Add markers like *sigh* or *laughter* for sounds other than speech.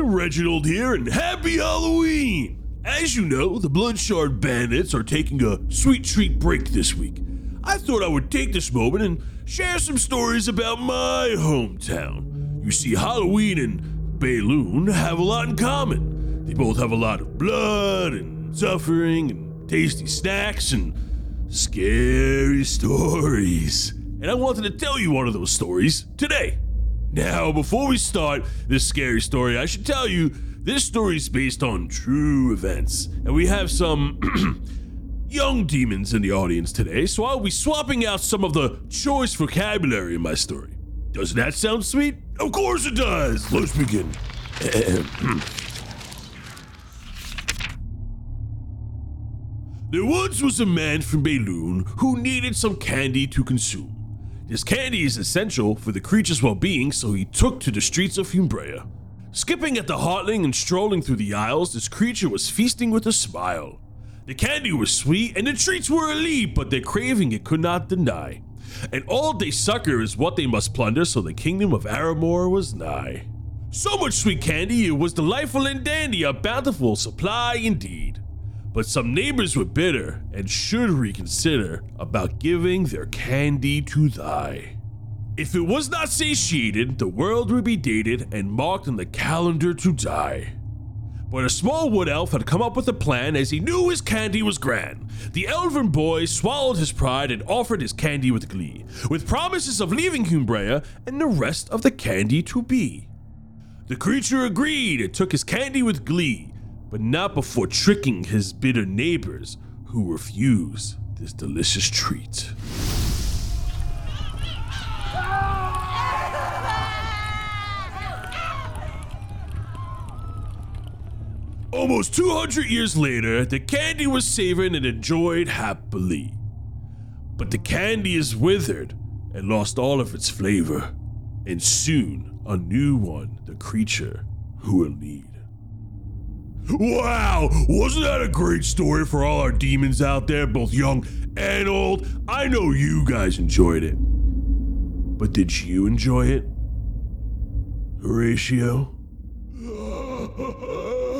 Reginald here, and happy Halloween! As you know, the Bloodshard Bandits are taking a sweet treat break this week. I thought I would take this moment and share some stories about my hometown. You see, Halloween and Bayloon have a lot in common. They both have a lot of blood and suffering and tasty snacks and scary *laughs* stories. And I wanted to tell you one of those stories today. Now, before we start this scary story, I should tell you this story is based on true events, and we have some *clears throat* young demons in the audience today, so I'll be swapping out some of the choice vocabulary in my story. Doesn't that sound sweet? Of course it does! Let's begin. *clears throat* There once was a man from Bayloon who needed some candy to consume. This candy is essential for the creature's well being, so he took to the streets of Humbrea. Skipping at the Heartling and strolling through the aisles, this creature was feasting with a smile. The candy was sweet and the treats were elite, but their craving it could not deny. An all day sucker is what they must plunder, so the kingdom of Aramor was nigh. So much sweet candy, it was delightful and dandy, a bountiful supply indeed. But some neighbors were bitter and should reconsider about giving their candy to thy. If it was not satiated, the world would be dated and marked on the calendar to die. But a small wood elf had come up with a plan as he knew his candy was grand. The elven boy swallowed his pride and offered his candy with glee, with promises of leaving Humbrea and the rest of the candy to be. The creature agreed and took his candy with glee, but not before tricking his bitter neighbors, who refuse this delicious treat. Almost 200 years later, the candy was savored and enjoyed happily. But the candy is withered and lost all of its flavor, and soon a new one the creature who will need. Wow, wasn't that a great story for all our demons out there, both young and old? I know you guys enjoyed it. But did you enjoy it? Horatio? *laughs*